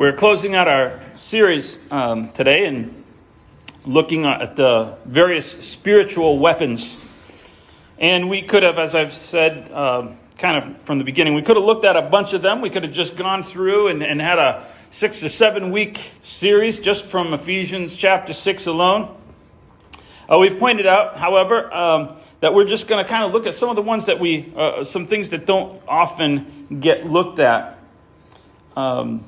We're closing out our series um, today and looking at the various spiritual weapons. And we could have, as I've said, uh, kind of from the beginning, we could have looked at a bunch of them. We could have just gone through and, and had a six to seven week series just from Ephesians chapter 6 alone. Uh, we've pointed out, however, um, that we're just going to kind of look at some of the ones that we, uh, some things that don't often get looked at. Um,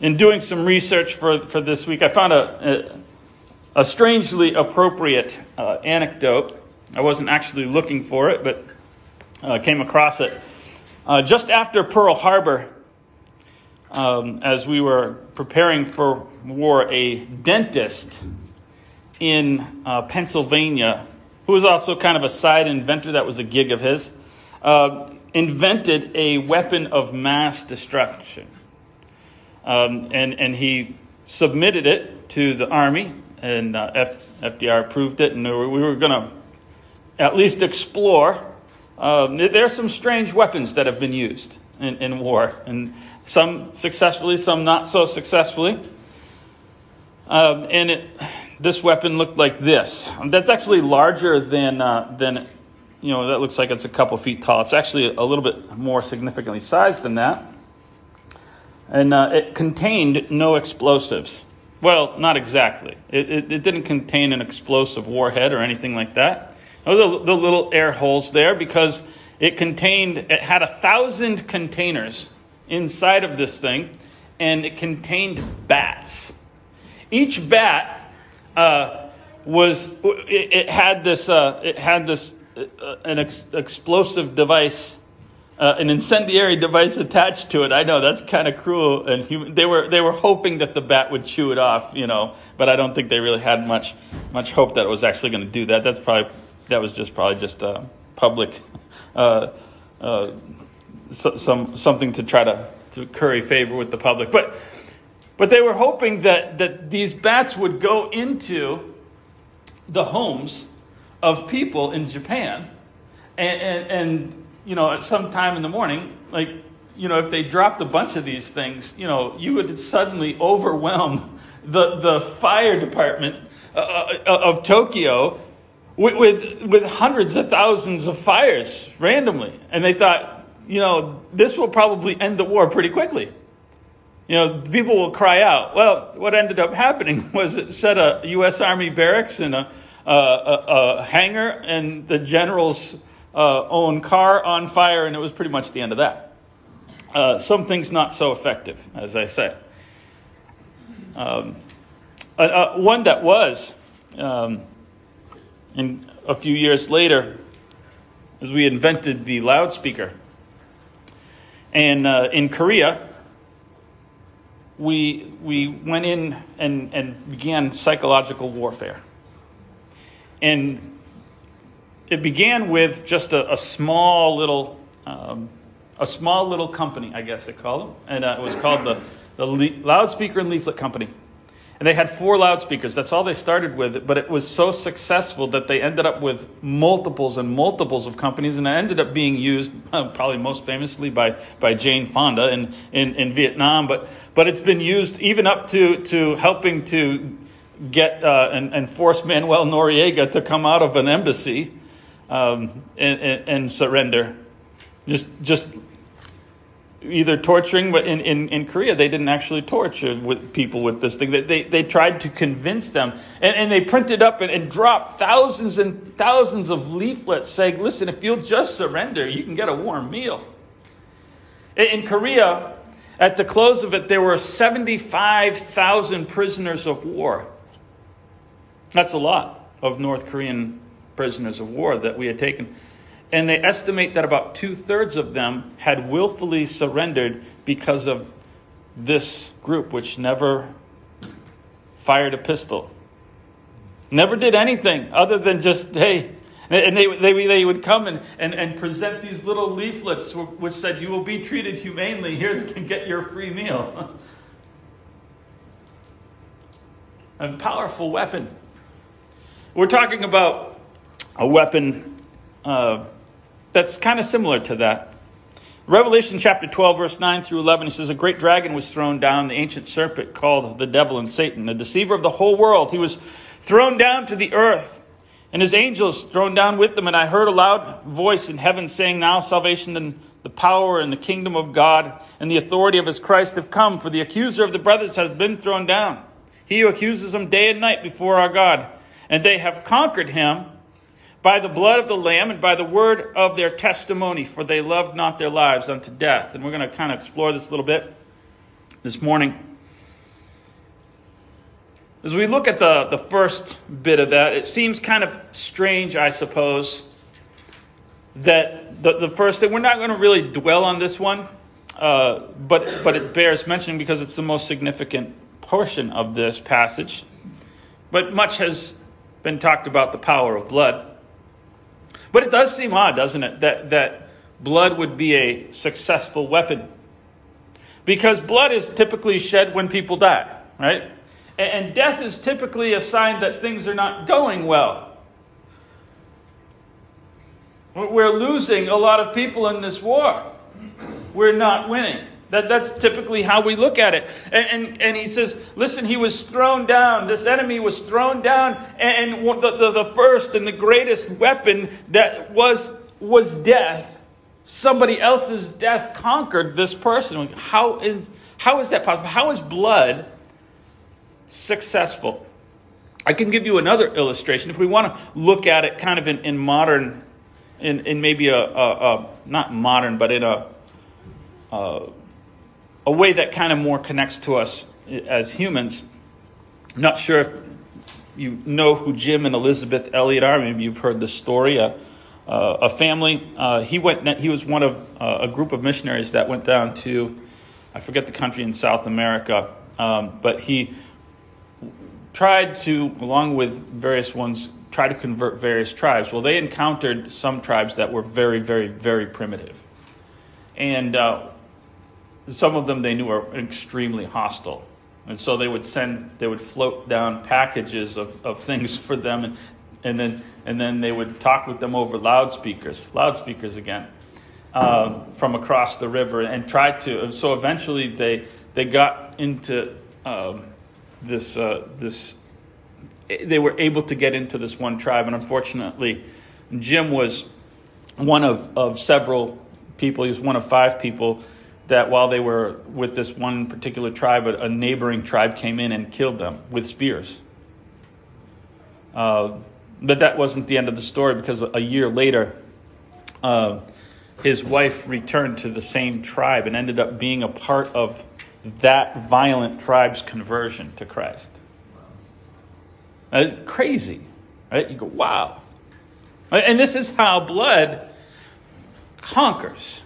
in doing some research for, for this week, I found a, a, a strangely appropriate uh, anecdote. I wasn't actually looking for it, but uh, came across it. Uh, just after Pearl Harbor, um, as we were preparing for war, a dentist in uh, Pennsylvania, who was also kind of a side inventor, that was a gig of his, uh, invented a weapon of mass destruction. Um, and, and he submitted it to the Army, and uh, F- FDR approved it, and we were going to at least explore. Um, there are some strange weapons that have been used in, in war, and some successfully, some not so successfully. Um, and it, this weapon looked like this. That's actually larger than, uh, than, you know, that looks like it's a couple feet tall. It's actually a little bit more significantly sized than that. And uh, it contained no explosives. Well, not exactly. It, it, it, didn't contain an explosive warhead or anything like that. The, the little air holes there because it contained, it had a thousand containers inside of this thing, and it contained bats. Each bat uh, was, it, it, had this, uh, it had this, uh, an ex- explosive device uh, an incendiary device attached to it. I know that's kind of cruel, and human. They were they were hoping that the bat would chew it off, you know, but I don't think they really had much much hope that it was actually going to do that. That's probably that was just probably just a public, uh, uh, so, some something to try to to curry favor with the public, but. But they were hoping that, that these bats would go into the homes of people in Japan and, and, and you know, at some time in the morning, like, you know, if they dropped a bunch of these things, you know, you would suddenly overwhelm the, the fire department uh, uh of Tokyo with, with, with hundreds of thousands of fires randomly. And they thought, you know, this will probably end the war pretty quickly. You know, people will cry out. Well, what ended up happening was it set a U.S. Army barracks in a, a, a, a hangar, and the generals uh, own car on fire, and it was pretty much the end of that. Uh, some things not so effective, as I say. Um, uh, uh, one that was, um, in a few years later, as we invented the loudspeaker. And uh, in Korea, we, we went in and, and began psychological warfare. And it began with just a, a small little um, a small little company, I guess they call them, and uh, it was called the the Le- loudspeaker and leaflet company. And they had four loudspeakers. That's all they started with. But it was so successful that they ended up with multiples and multiples of companies. And it ended up being used uh, probably most famously by, by Jane Fonda in, in, in, Vietnam. But, but it's been used even up to, to helping to get uh, and, and force Manuel Noriega to come out of an embassy um, and, and, and, surrender. Just, just either torturing, but in, in, in Korea, they didn't actually torture with people with this thing. They, they, they tried to convince them, and, and they printed up and, and dropped thousands and thousands of leaflets saying, listen, if you'll just surrender, you can get a warm meal. In, in Korea, at the close of it, there were 75,000 prisoners of war. That's a lot of North Korean prisoners of war that we had taken. And they estimate that about two thirds of them had willfully surrendered because of this group, which never fired a pistol. Never did anything other than just, hey, and they, they, they would come and, and, and present these little leaflets which said, You will be treated humanely. Here's get your free meal. a powerful weapon. We're talking about a weapon uh, that's kind of similar to that. Revelation chapter 12, verse 9 through 11, it says, A great dragon was thrown down, the ancient serpent called the devil and Satan, the deceiver of the whole world. He was thrown down to the earth, and his angels thrown down with them. And I heard a loud voice in heaven saying, Now salvation and the power and the kingdom of God and the authority of his Christ have come, for the accuser of the brothers has been thrown down. He who accuses them day and night before our God. And they have conquered him by the blood of the Lamb and by the word of their testimony, for they loved not their lives unto death. And we're going to kind of explore this a little bit this morning. As we look at the, the first bit of that, it seems kind of strange, I suppose, that the, the first thing, we're not going to really dwell on this one, uh, but, but it bears mentioning because it's the most significant portion of this passage. But much has been talked about the power of blood. But it does seem odd, doesn't it, that, that blood would be a successful weapon. Because blood is typically shed when people die, right? And death is typically a sign that things are not going well. We're losing a lot of people in this war. We're not winning. That, that's typically how we look at it. And, and, and, he says, listen, he was thrown down. This enemy was thrown down. And the, the, the first and the greatest weapon that was, was death. Somebody else's death conquered this person. How is, how is that possible? How is blood successful? I can give you another illustration. If we want to look at it kind of in, in modern, in, in maybe a, a, a, not modern, but in a, a a way that kind of more connects to us as humans. I'm not sure if you know who Jim and Elizabeth Elliot are. Maybe you've heard the story. Uh, uh, a family. Uh, he went. He was one of uh, a group of missionaries that went down to, I forget the country in South America, um, but he tried to, along with various ones, try to convert various tribes. Well, they encountered some tribes that were very, very, very primitive, and uh, some of them they knew were extremely hostile. And so they would send, they would float down packages of, of things for them, and, and, then, and then they would talk with them over loudspeakers, loudspeakers again, um, from across the river, and try to. And so eventually they, they got into um, this, uh, this, they were able to get into this one tribe, and unfortunately, Jim was one of, of several people, he was one of five people that while they were with this one particular tribe, a, neighboring tribe came in and killed them with spears. Uh, but that wasn't the end of the story because a year later, uh, his wife returned to the same tribe and ended up being a part of that violent tribe's conversion to Christ. It's crazy, right? You go, wow. And this is how blood conquers.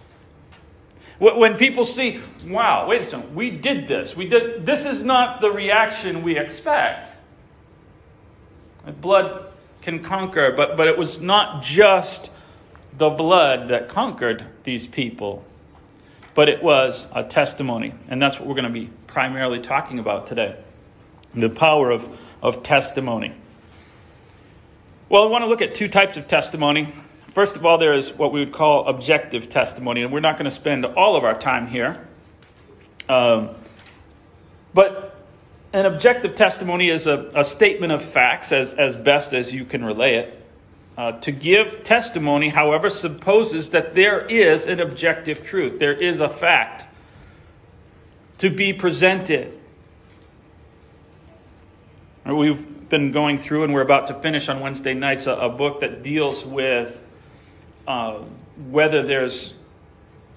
When people see, wow, wait a second, we did this. We did this is not the reaction we expect. Blood can conquer, but, but it was not just the blood that conquered these people, but it was a testimony. And that's what we're going to be primarily talking about today the power of, of testimony. Well, I want to look at two types of testimony First of all, there is what we would call objective testimony, and we're not going to spend all of our time here. Um, but an objective testimony is a, a, statement of facts as, as best as you can relay it. Uh, to give testimony, however, supposes that there is an objective truth, there is a fact to be presented. We've been going through, and we're about to finish on Wednesday nights, a, a book that deals with uh, whether there's,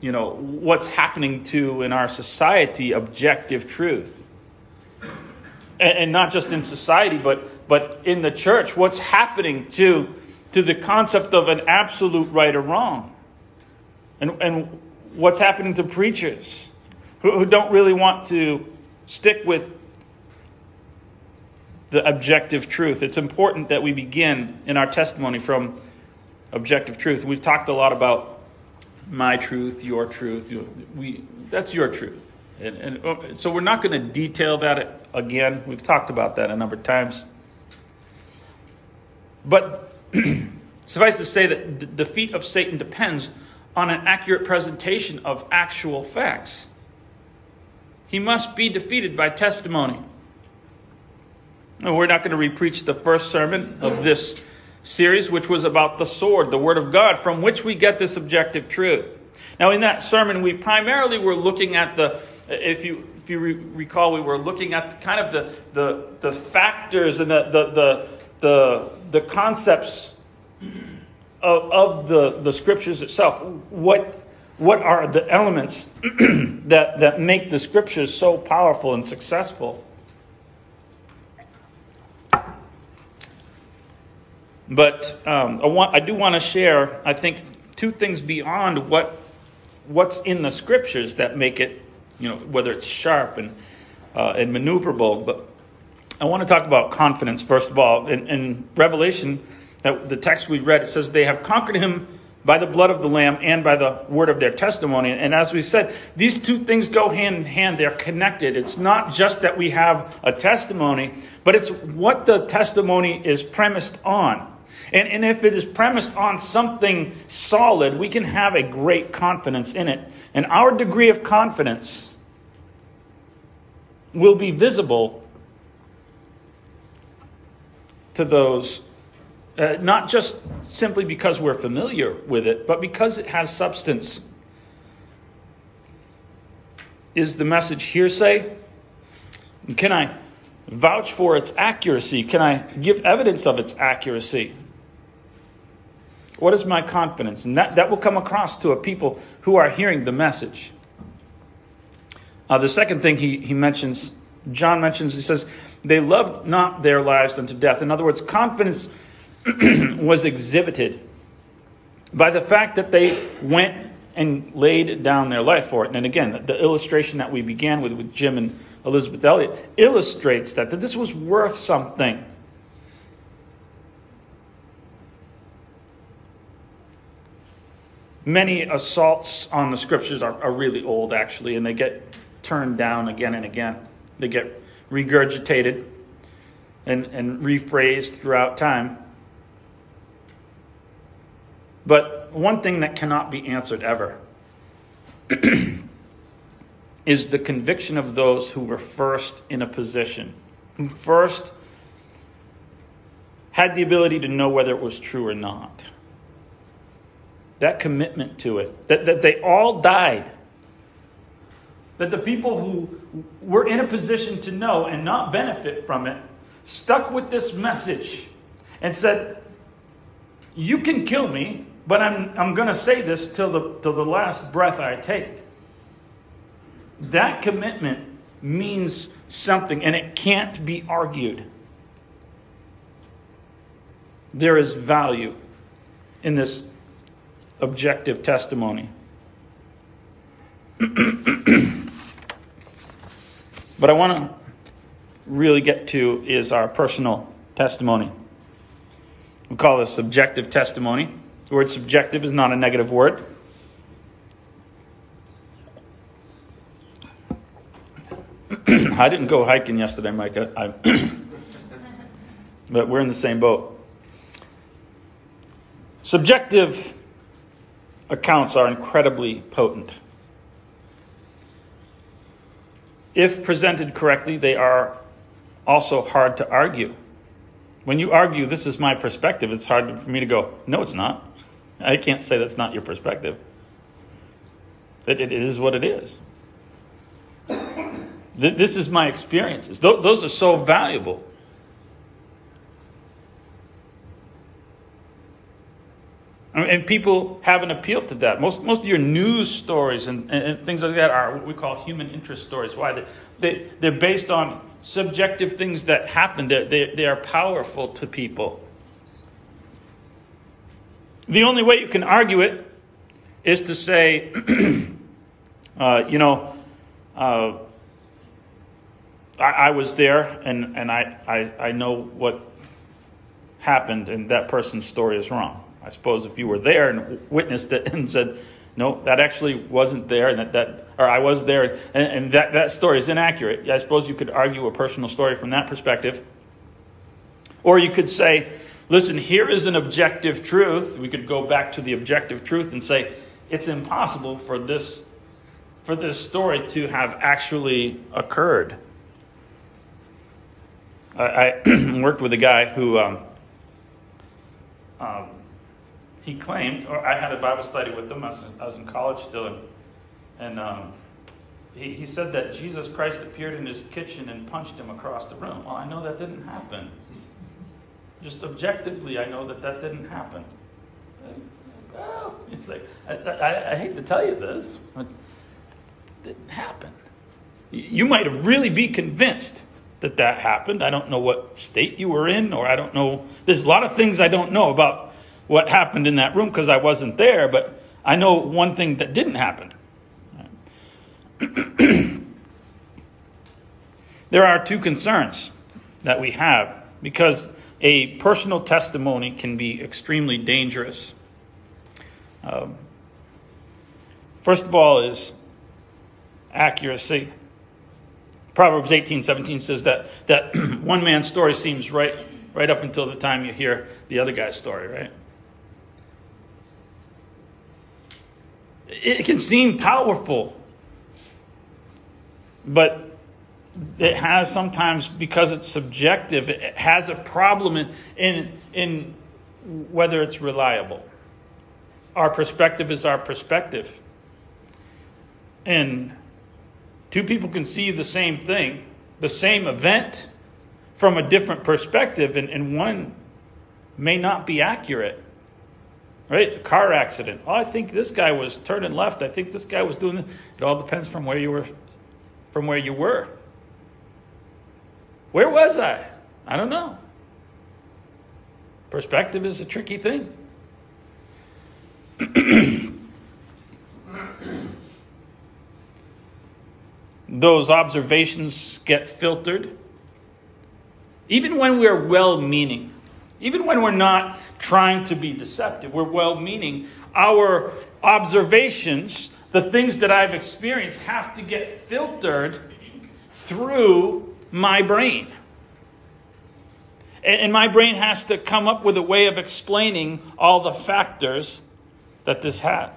you know, what's happening to in our society objective truth. And, and not just in society, but, but in the church, what's happening to, to the concept of an absolute right or wrong. And, and what's happening to preachers who, who don't really want to stick with the objective truth. It's important that we begin in our testimony from objective truth. We've talked a lot about my truth, your truth. We, that's your truth. And, and oh, so we're not going to detail that again. We've talked about that a number of times. But suffice to say that the defeat of Satan depends on an accurate presentation of actual facts. He must be defeated by testimony. And we're not going to repreach the first sermon of this series, which was about the sword, the Word of God, from which we get this objective truth. Now, in that sermon, we primarily were looking at the, if you if you re- recall, we were looking at kind of the, the, the factors and the, the, the, the, the concepts of, of the, the scriptures itself. What, what are the elements that, that make the scriptures so powerful and successful? But um, I, want, I do want to share, I think, two things beyond what, what's in the scriptures that make it you know, whether it's sharp and, uh, and maneuverable. But I want to talk about confidence, first of all. In, in Revelation, the text we read, it says, They have conquered him by the blood of the Lamb and by the word of their testimony. And as we said, these two things go hand in hand. They're connected. It's not just that we have a testimony, but it's what the testimony is premised on. And, and if it is premised on something solid, we can have a great confidence in it. And our degree of confidence will be visible to those, uh, not just simply because we're familiar with it, but because it has substance. Is the message hearsay? Can I vouch for its accuracy? Can I give evidence of its accuracy? What is my confidence? And that, that will come across to a people who are hearing the message. Uh, the second thing he, he mentions, John mentions, he says, they loved not their lives unto death. In other words, confidence was exhibited by the fact that they went and laid down their life for it. And again, the, illustration that we began with with Jim and Elizabeth Elliot illustrates that, that this was worth something. Many assaults on the scriptures are, are really old, actually, and they get turned down again and again. They get regurgitated and, and rephrased throughout time. But one thing that cannot be answered ever is the conviction of those who were first in a position, who first had the ability to know whether it was true or not. That commitment to it, that, that they all died that the people who were in a position to know and not benefit from it stuck with this message and said, You can kill me, but I'm, I'm going to say this till the, till the last breath I take. That commitment means something, and it can't be argued. There is value in this objective testimony. But I want to really get to is our personal testimony. We call this subjective testimony. The word subjective is not a negative word. I didn't go hiking yesterday, Micah. I, but we're in the same boat. Subjective accounts are incredibly potent. if presented correctly, they are also hard to argue. When you argue, this is my perspective, it's hard for me to go, no, it's not. I can't say that's not your perspective. That it is what it is. This is my experiences. Those are so valuable. And people have an appeal to that. Most, most of your news stories and, and things like that are what we call human interest stories. Why? They, they, they're based on subjective things that happen, they, they, they are powerful to people. The only way you can argue it is to say, uh, you know, uh, I, I, was there and, and I, I, I know what happened, and that person's story is wrong. I suppose if you were there and witnessed it and said, no, that actually wasn't there, and that, that or I was there, and, and that, that story is inaccurate. I suppose you could argue a personal story from that perspective. Or you could say, listen, here is an objective truth. We could go back to the objective truth and say, it's impossible for this for this story to have actually occurred. I, I worked with a guy who um, um, he claimed, or I had a Bible study with him. I was, I was in college still, and, and um, he, he said that Jesus Christ appeared in his kitchen and punched him across the room. Well, I know that didn't happen. Just objectively, I know that that didn't happen. It's like, I, I, I hate to tell you this, but it didn't happen. You might really be convinced that that happened. I don't know what state you were in, or I don't know. There's a lot of things I don't know about what happened in that room because I wasn't there, but I know one thing that didn't happen. there are two concerns that we have because a personal testimony can be extremely dangerous. Um, first of all, is accuracy. Proverbs 18 17 says that, that one man's story seems right, right up until the time you hear the other guy's story, right? It can seem powerful, but it has sometimes, because it's subjective, it has a problem in, in, in whether it's reliable. Our perspective is our perspective. And two people can see the same thing, the same event, from a different perspective, and, and one may not be accurate. Right? A car accident. Oh, I think this guy was turning left. I think this guy was doing it. It all depends from where you were from where you were. Where was I? I don't know. Perspective is a tricky thing. Those observations get filtered. Even when we're well meaning, even when we're not trying to be deceptive, we're well meaning, our observations, the things that I've experienced, have to get filtered through my brain. And my brain has to come up with a way of explaining all the factors that this has.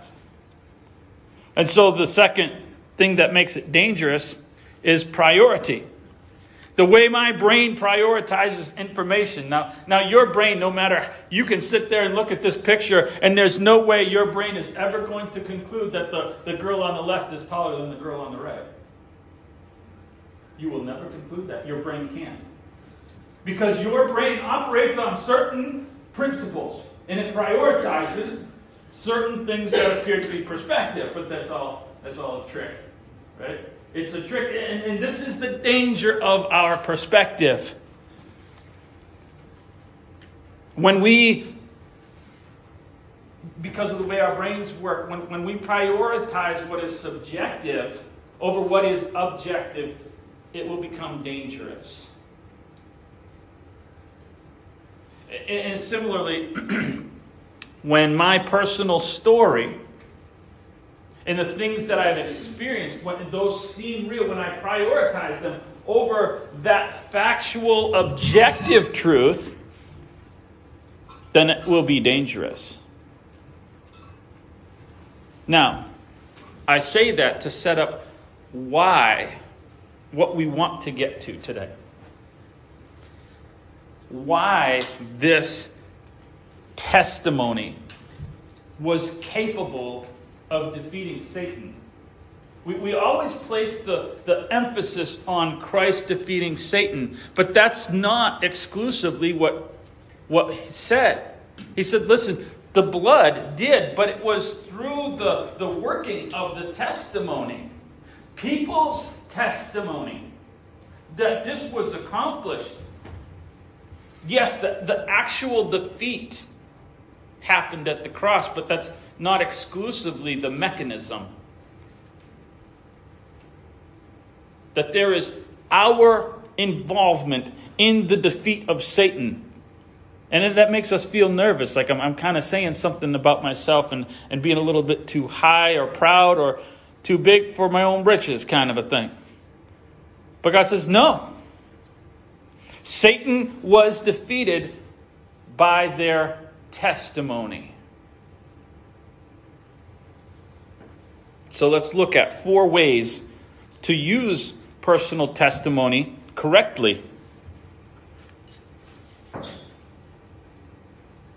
And so the second thing that makes it dangerous is priority. The way my brain prioritizes information. Now, now your brain, no matter, you can sit there and look at this picture, and there's no way your brain is ever going to conclude that the, the girl on the left is taller than the girl on the right. You will never conclude that. Your brain can't. Because your brain operates on certain principles, and it prioritizes certain things that appear to be perspective, but that's all that's all a trick. Right? It's a trick, and, and this is the danger of our perspective. When we because of the way our brains work, when, when we prioritize what is subjective over what is objective, it will become dangerous. And similarly, when my personal story and the things that I've experienced, when those seem real, when I prioritize them over that factual, objective truth, then it will be dangerous. Now, I say that to set up why, what we want to get to today. Why this testimony was capable of defeating Satan. We, we always place the, the emphasis on Christ defeating Satan, but that's not exclusively what, what he said. He said, listen, the blood did, but it was through the, the working of the testimony, people's testimony, that this was accomplished. Yes, the, the actual defeat happened at the cross, but that's not exclusively the mechanism. That there is our involvement in the defeat of Satan. And that makes us feel nervous, like I'm, I'm kind of saying something about myself and, and being a little bit too high or proud or too big for my own britches, kind of a thing. But God says, no. Satan was defeated by their testimony. So let's look at four ways to use personal testimony correctly.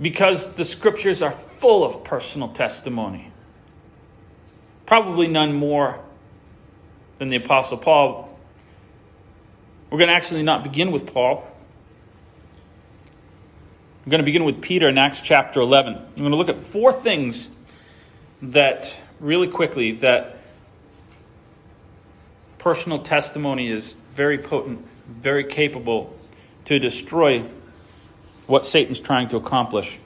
Because the scriptures are full of personal testimony. Probably none more than the Apostle Paul. We're going to actually not begin with Paul. We're going to begin with Peter in Acts chapter 11. I'm going to look at four things that, really quickly, that personal testimony is very potent, very capable to destroy what Satan's trying to accomplish.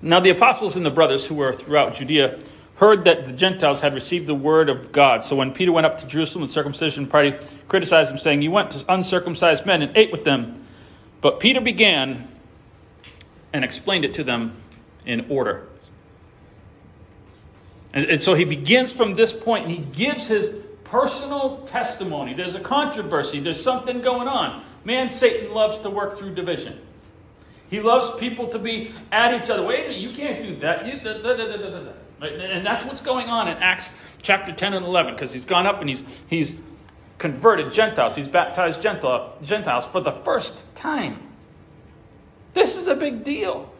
Now, the apostles and the brothers who were throughout Judea heard that the Gentiles had received the word of God. So when Peter went up to Jerusalem, the circumcision party criticized him, saying, You went to uncircumcised men and ate with them. But Peter began and explained it to them in order. And, and so he begins from this point and he gives his personal testimony. There's a controversy, there's something going on. Man, Satan loves to work through division. He loves people to be at each other. Wait a minute, you can't do that. You, da, da, da, and that's what's going on in Acts chapter 10 and 11, because he's gone up and he's, he's converted Gentiles. He's baptized Gentiles for the first time. This is a big deal.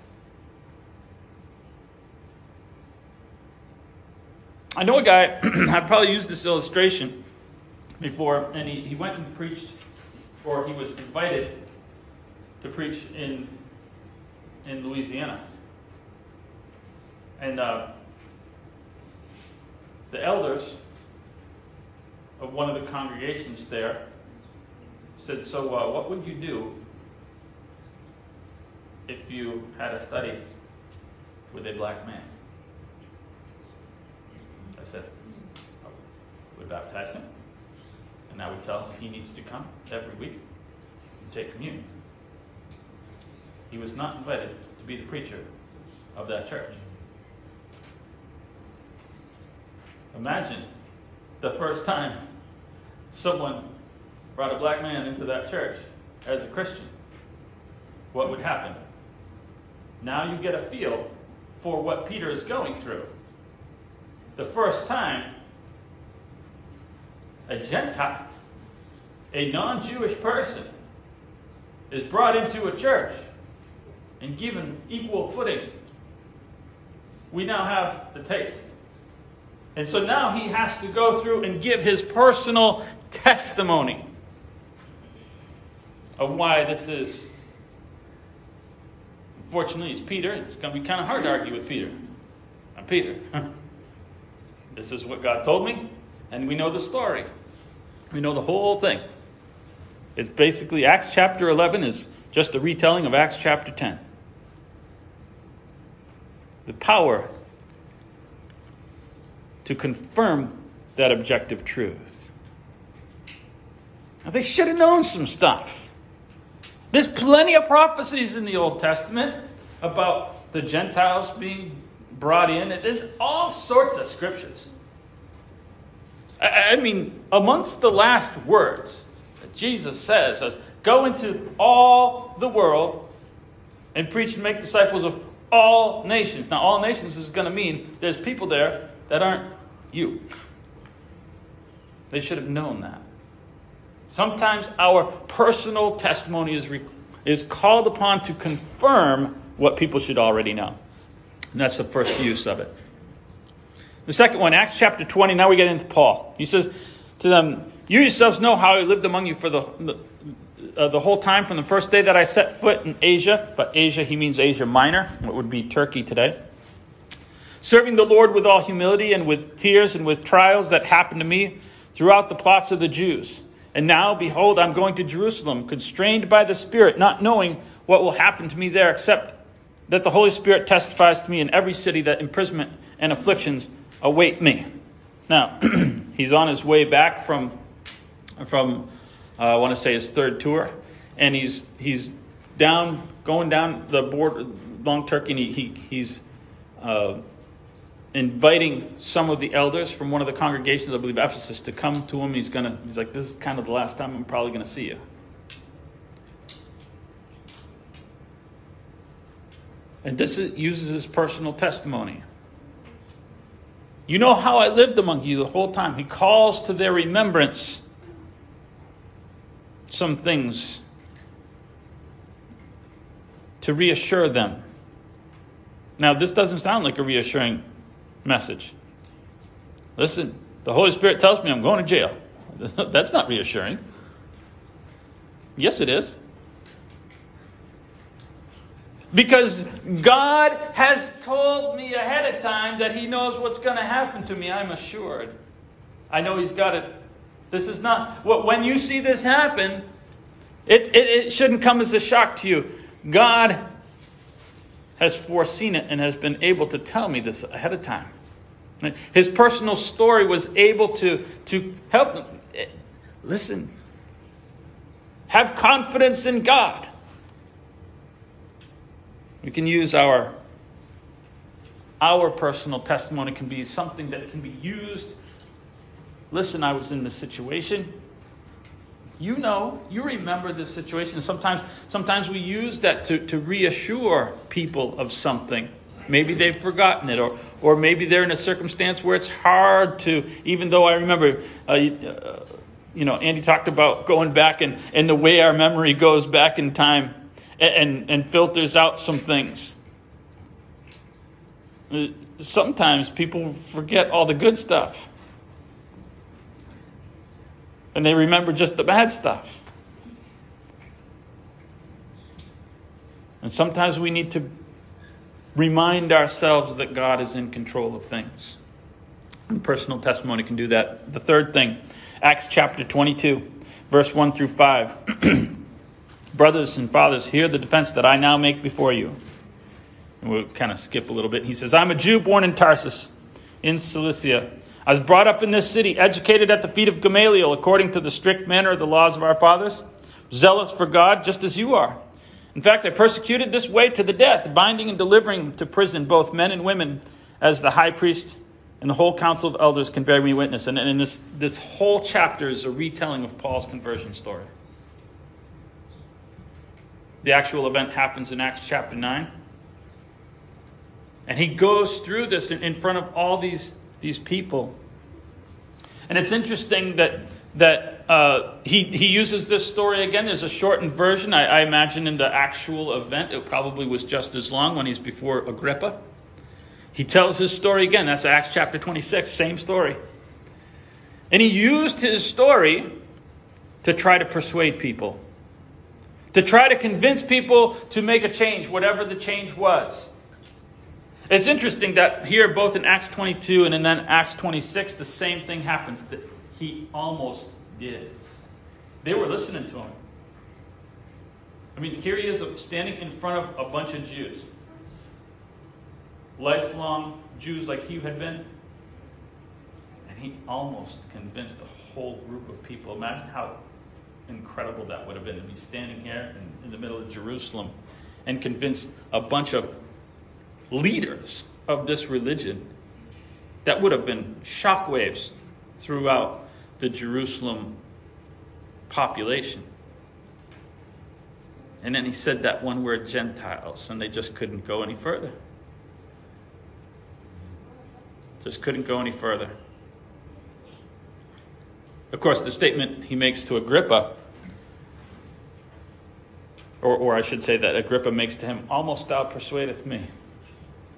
I know a guy, I've probably used this illustration before, and he, he went and preached, or he was invited to preach in, in Louisiana. And uh, the elders of one of the congregations there said, So, uh, what would you do if you had a study with a black man? I said, We baptize him, and I would tell him he needs to come every week and take communion. He was not invited to be the preacher of that church. Imagine the first time someone brought a black man into that church as a Christian. What would happen? Now you get a feel for what Peter is going through. The first time a Gentile, a non Jewish person, is brought into a church and given equal footing, we now have the taste and so now he has to go through and give his personal testimony of why this is. Unfortunately, it's Peter. It's going to be kind of hard to argue with Peter. I'm Peter. this is what God told me, and we know the story. We know the whole thing. It's basically Acts chapter 11 is just a retelling of Acts chapter 10. The power to confirm that objective truth. Now, they should have known some stuff. There's plenty of prophecies in the Old Testament about the Gentiles being brought in. There's all sorts of scriptures. I mean, amongst the last words that Jesus says is go into all the world and preach and make disciples of all nations. Now, all nations is going to mean there's people there that aren't you. They should have known that. Sometimes our personal testimony is, re- is called upon to confirm what people should already know. And that's the first use of it. The second one, Acts chapter 20, now we get into Paul. He says to them, You yourselves know how I lived among you for the, the, uh, the whole time from the first day that I set foot in Asia. But Asia, he means Asia Minor, what would be Turkey today serving the Lord with all humility and with tears and with trials that happened to me throughout the plots of the Jews. And now, behold, I'm going to Jerusalem, constrained by the Spirit, not knowing what will happen to me there, except that the Holy Spirit testifies to me in every city that imprisonment and afflictions await me. Now, he's on his way back from, from uh, I want to say his third tour, and he's, he's down, going down the border, long Turkey, and he, he he's uh, inviting some of the elders from one of the congregations, I believe Ephesus, to come to him. He's gonna. He's like, this is kind of the last time I'm probably gonna see you. And this is, uses his personal testimony. You know how I lived among you the whole time. He calls to their remembrance some things to reassure them. Now, this doesn't sound like a reassuring message. Listen, the Holy Spirit tells me I'm going to jail. That's not reassuring. Yes, it is. Because God has told me ahead of time that He knows what's going to happen to me. I'm assured. I know He's got it. This is not. When you see this happen, it, it, it shouldn't come as a shock to you. God has foreseen it and has been able to tell me this ahead of time. His personal story was able to, to help. Listen, have confidence in God. We can use our our personal testimony can be something that can be used. Listen, I was in this situation. You know, you remember this situation. Sometimes, sometimes we use that to, to reassure people of something. Maybe they've forgotten it, or, or maybe they're in a circumstance where it's hard to, even though I remember, uh, uh, you know, Andy talked about going back and, and the way our memory goes back in time and, and filters out some things. Uh, sometimes people forget all the good stuff. And they remember just the bad stuff. And sometimes we need to remind ourselves that God is in control of things. And personal testimony can do that. The third thing, Acts chapter 22, verse 1 through 5. Brothers and fathers, hear the defense that I now make before you. And we'll kind of skip a little bit. He says, I'm a Jew born in Tarsus, in Cilicia. I was brought up in this city, educated at the feet of Gamaliel, according to the strict manner of the laws of our fathers, zealous for God, just as you are. In fact, I persecuted this way to the death, binding and delivering to prison both men and women, as the high priest and the whole council of elders can bear me witness. And, and this, this whole chapter is a retelling of Paul's conversion story. The actual event happens in Acts chapter 9. And he goes through this in, front of all these, these people. And it's interesting that, that uh, he, he uses this story again. There's a shortened version. I, I imagine in the actual event, it probably was just as long when he's before Agrippa. He tells his story again. That's Acts chapter 26, same story. And he used his story to try to persuade people to try to convince people to make a change, whatever the change was. It's interesting that here, both in Acts 22 and in then Acts 26, the same thing happens that he almost did. They were listening to him. I mean, here he is standing in front of a bunch of Jews, lifelong Jews like he had been, and he almost convinced a whole group of people. Imagine how incredible that would have been to be standing here in, in the middle of Jerusalem and convince a bunch of leaders of this religion. That would have been shockwaves throughout the Jerusalem population. And then he said that one word, Gentiles, and they just couldn't go any further. Just couldn't go any further. Of course, the statement he makes to Agrippa, or, or I should say that Agrippa makes to him, almost thou persuadeth me.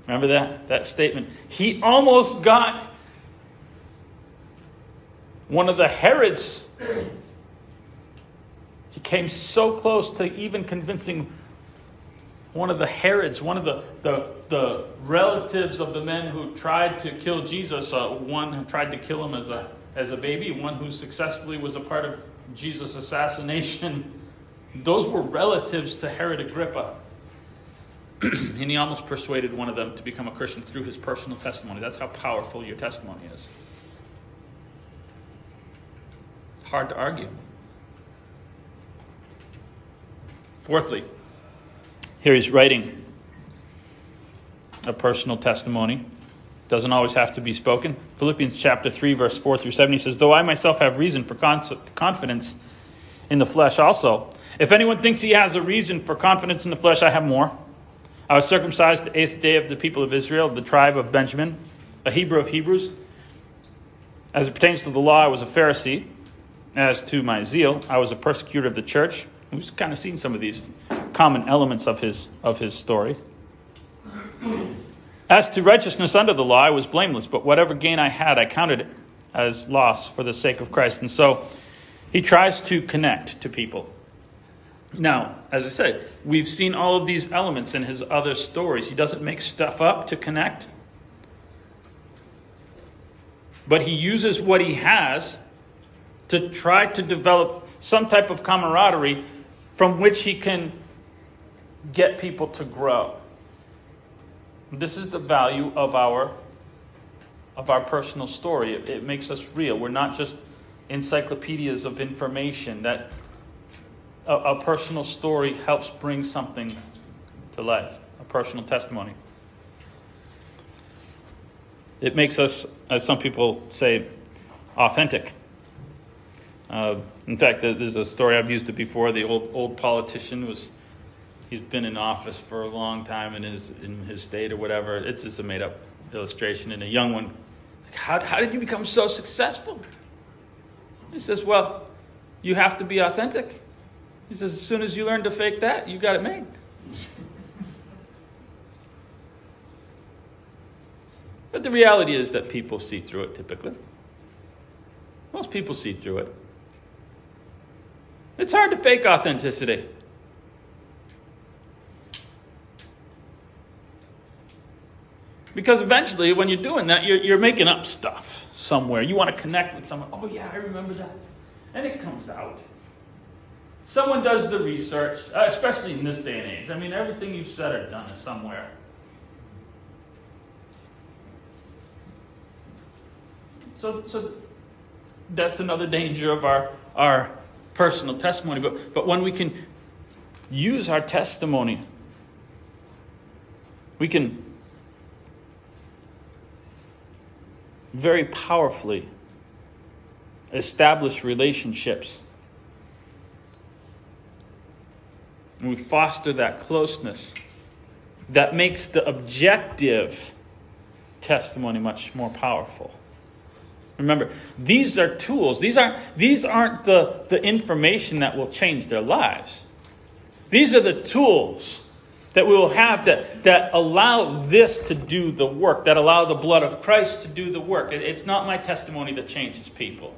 Remember that, that statement? He almost got one of the Herods. He came so close to even convincing one of the Herods, one of the, the, the relatives of the men who tried to kill Jesus, uh, one who tried to kill him as a as a baby, one who successfully was a part of Jesus' assassination. Those were relatives to Herod Agrippa. and he almost persuaded one of them to become a Christian through his personal testimony. That's how powerful your testimony is. Hard to argue. Fourthly, here he's writing a personal testimony. Doesn't always have to be spoken. Philippians chapter 3, verse 4 through 7, he says, Though I myself have reason for confidence in the flesh also. If anyone thinks he has a reason for confidence in the flesh, I have more. I was circumcised the eighth day of the people of Israel, the tribe of Benjamin, a Hebrew of Hebrews. As it pertains to the law, I was a Pharisee. As to my zeal, I was a persecutor of the church. We've kind of seen some of these common elements of his, of his story. As to righteousness under the law, I was blameless, but whatever gain I had, I counted it as loss for the sake of Christ. And so he tries to connect to people. Now, as I said, we've seen all of these elements in his other stories. He doesn't make stuff up to connect, but he uses what he has to try to develop some type of camaraderie from which he can get people to grow. This is the value of our of our personal story. It, it makes us real. We're not just encyclopedias of information. That a, a personal story helps bring something to life, a personal testimony. It makes us, as some people say, authentic. Uh, in fact, there's a story I've used it before. The old old politician was he's been in office for a long time in his in his state or whatever. It's just a made up illustration. And a young one, how how did you become so successful? He says, well, you have to be authentic. He says, as soon as you learn to fake that, you got it made. But the reality is that people see through it typically. Most people see through it. It's hard to fake authenticity. Because eventually, when you're doing that, you're, you're making up stuff somewhere. You want to connect with someone. Oh, yeah, I remember that. And it comes out. Someone does the research, uh, especially in this day and age. I mean, everything you've said or done is somewhere. So, so that's another danger of our, our personal testimony. But, but when we can use our testimony, we can very powerfully establish relationships. And we foster that closeness that makes the objective testimony much more powerful. Remember, these are tools. These aren't, these aren't the, the information that will change their lives. These are the tools that we will have that, that allow this to do the work, that allow the blood of Christ to do the work. It, it's not my testimony that changes people,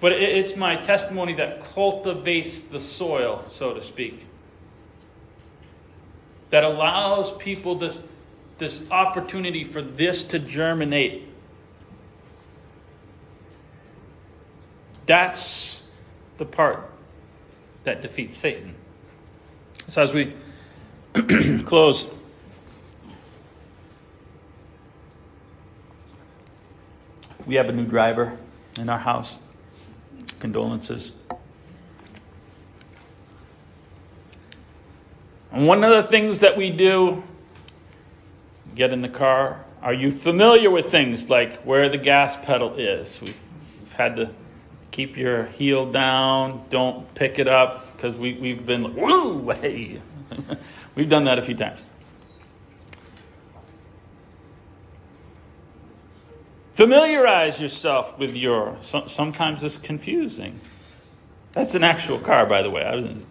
but it, it's my testimony that cultivates the soil, so to speak, that allows people this, this opportunity for this to germinate. That's the part that defeats Satan. So, as we close. We have a new driver in our house. Condolences. And one of the things that we do, get in the car. Are you familiar with things like where the gas pedal is? We've, had to keep your heel down, don't pick it up, because we, we've been like, woo, hey. We've done that a few times. Familiarize yourself with your. Sometimes it's confusing. That's an actual car, by the way. I was,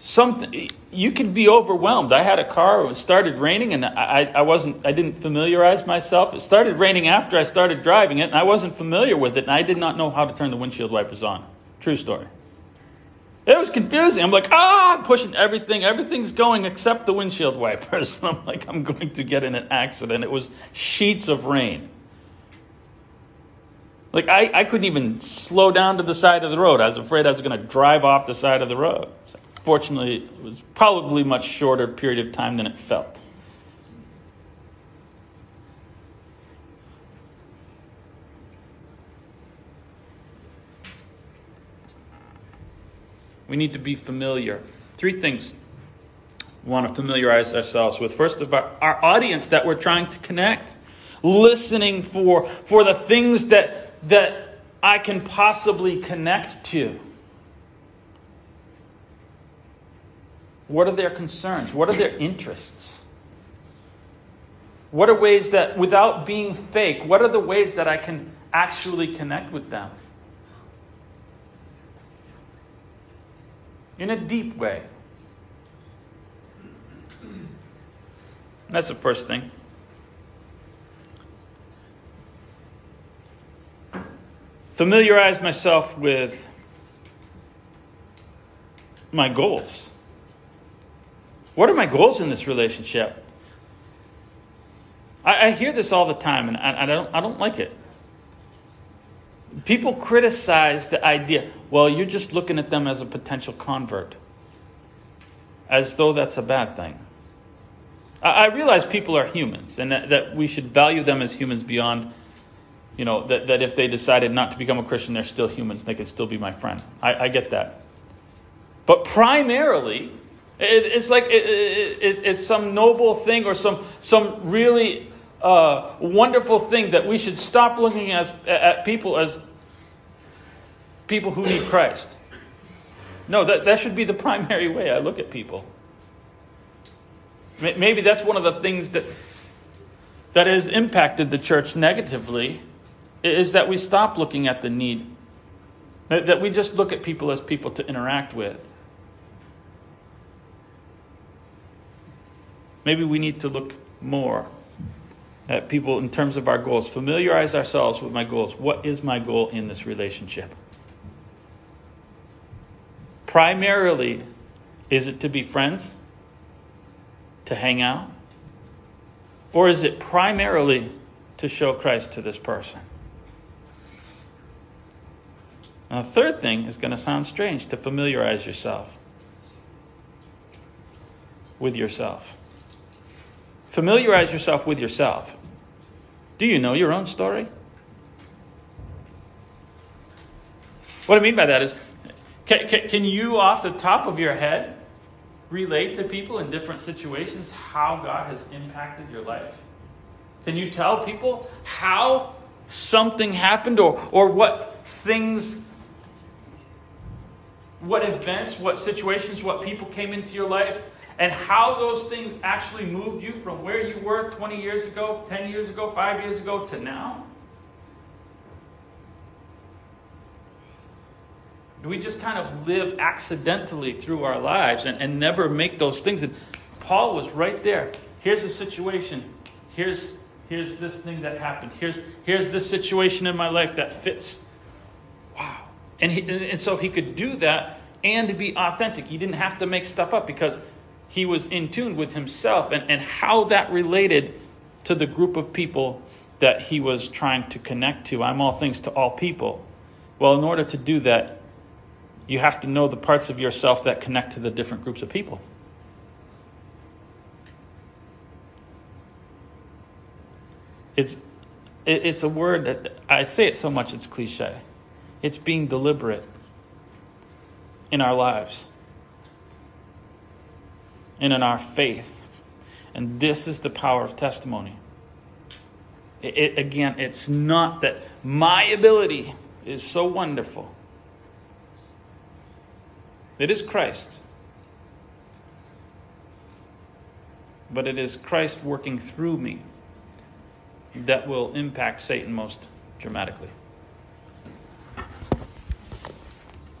something you could be overwhelmed. I had a car. It started raining, and I, I wasn't. I didn't familiarize myself. It started raining after I started driving it, and I wasn't familiar with it, and I did not know how to turn the windshield wipers on. True story. It was confusing. I'm like, ah, I'm pushing everything. Everything's going except the windshield wipers. And I'm like, I'm going to get in an accident. It was sheets of rain. Like, I, I couldn't even slow down to the side of the road. I was afraid I was going to drive off the side of the road. So fortunately, it was probably much shorter period of time than it felt. We need to be familiar. Three things we want to familiarize ourselves with. First of all, our audience that we're trying to connect, listening for, for the things that, that I can possibly connect to. What are their concerns? What are their interests? What are ways that, without being fake, what are the ways that I can actually connect with them? In a deep way. That's the first thing. Familiarize myself with my goals. What are my goals in this relationship? I, I hear this all the time, and I, I, don't, I don't like it. People criticize the idea, well, you're just looking at them as a potential convert, as though that's a bad thing. I, I realize people are humans, and that, that we should value them as humans beyond, you know, that, that if they decided not to become a Christian, they're still humans. They could still be my friend. I, I get that. But primarily, it, it's like it, it, it's some noble thing or some, some really uh, wonderful thing that we should stop looking as, at people as people who need Christ. No, that, that should be the primary way I look at people. Maybe that's one of the things that, that has impacted the church negatively is that we stop looking at the need. That we just look at people as people to interact with. Maybe we need to look more at people in terms of our goals. Familiarize ourselves with my goals. What is my goal in this relationship? Primarily, is it to be friends? To hang out? Or is it primarily to show Christ to this person? Now, the third thing is going to sound strange to familiarize yourself with yourself. Familiarize yourself with yourself. Do you know your own story? What I mean by that is, can, can, can, you, off the top of your head, relate to people in different situations how God has impacted your life? Can you tell people how something happened or, or what things, what events, what situations, what people came into your life and how those things actually moved you from where you were 20 years ago, 10 years ago, 5 years ago to now? We just kind of live accidentally through our lives and, and never make those things? And Paul was right there. Here's the situation. Here's, here's this thing that happened. Here's, here's this situation in my life that fits. Wow. And, he, and so he could do that and be authentic. He didn't have to make stuff up because he was in tune with himself and, and how that related to the group of people that he was trying to connect to. I'm all things to all people. Well, in order to do that, you have to know the parts of yourself that connect to the different groups of people. It's, it, it's a word that I say it so much it's cliche. It's being deliberate in our lives and in our faith. And this is the power of testimony. It, it, again, it's not that my ability is so wonderful. It is Christ. But it is Christ working through me that will impact Satan most dramatically.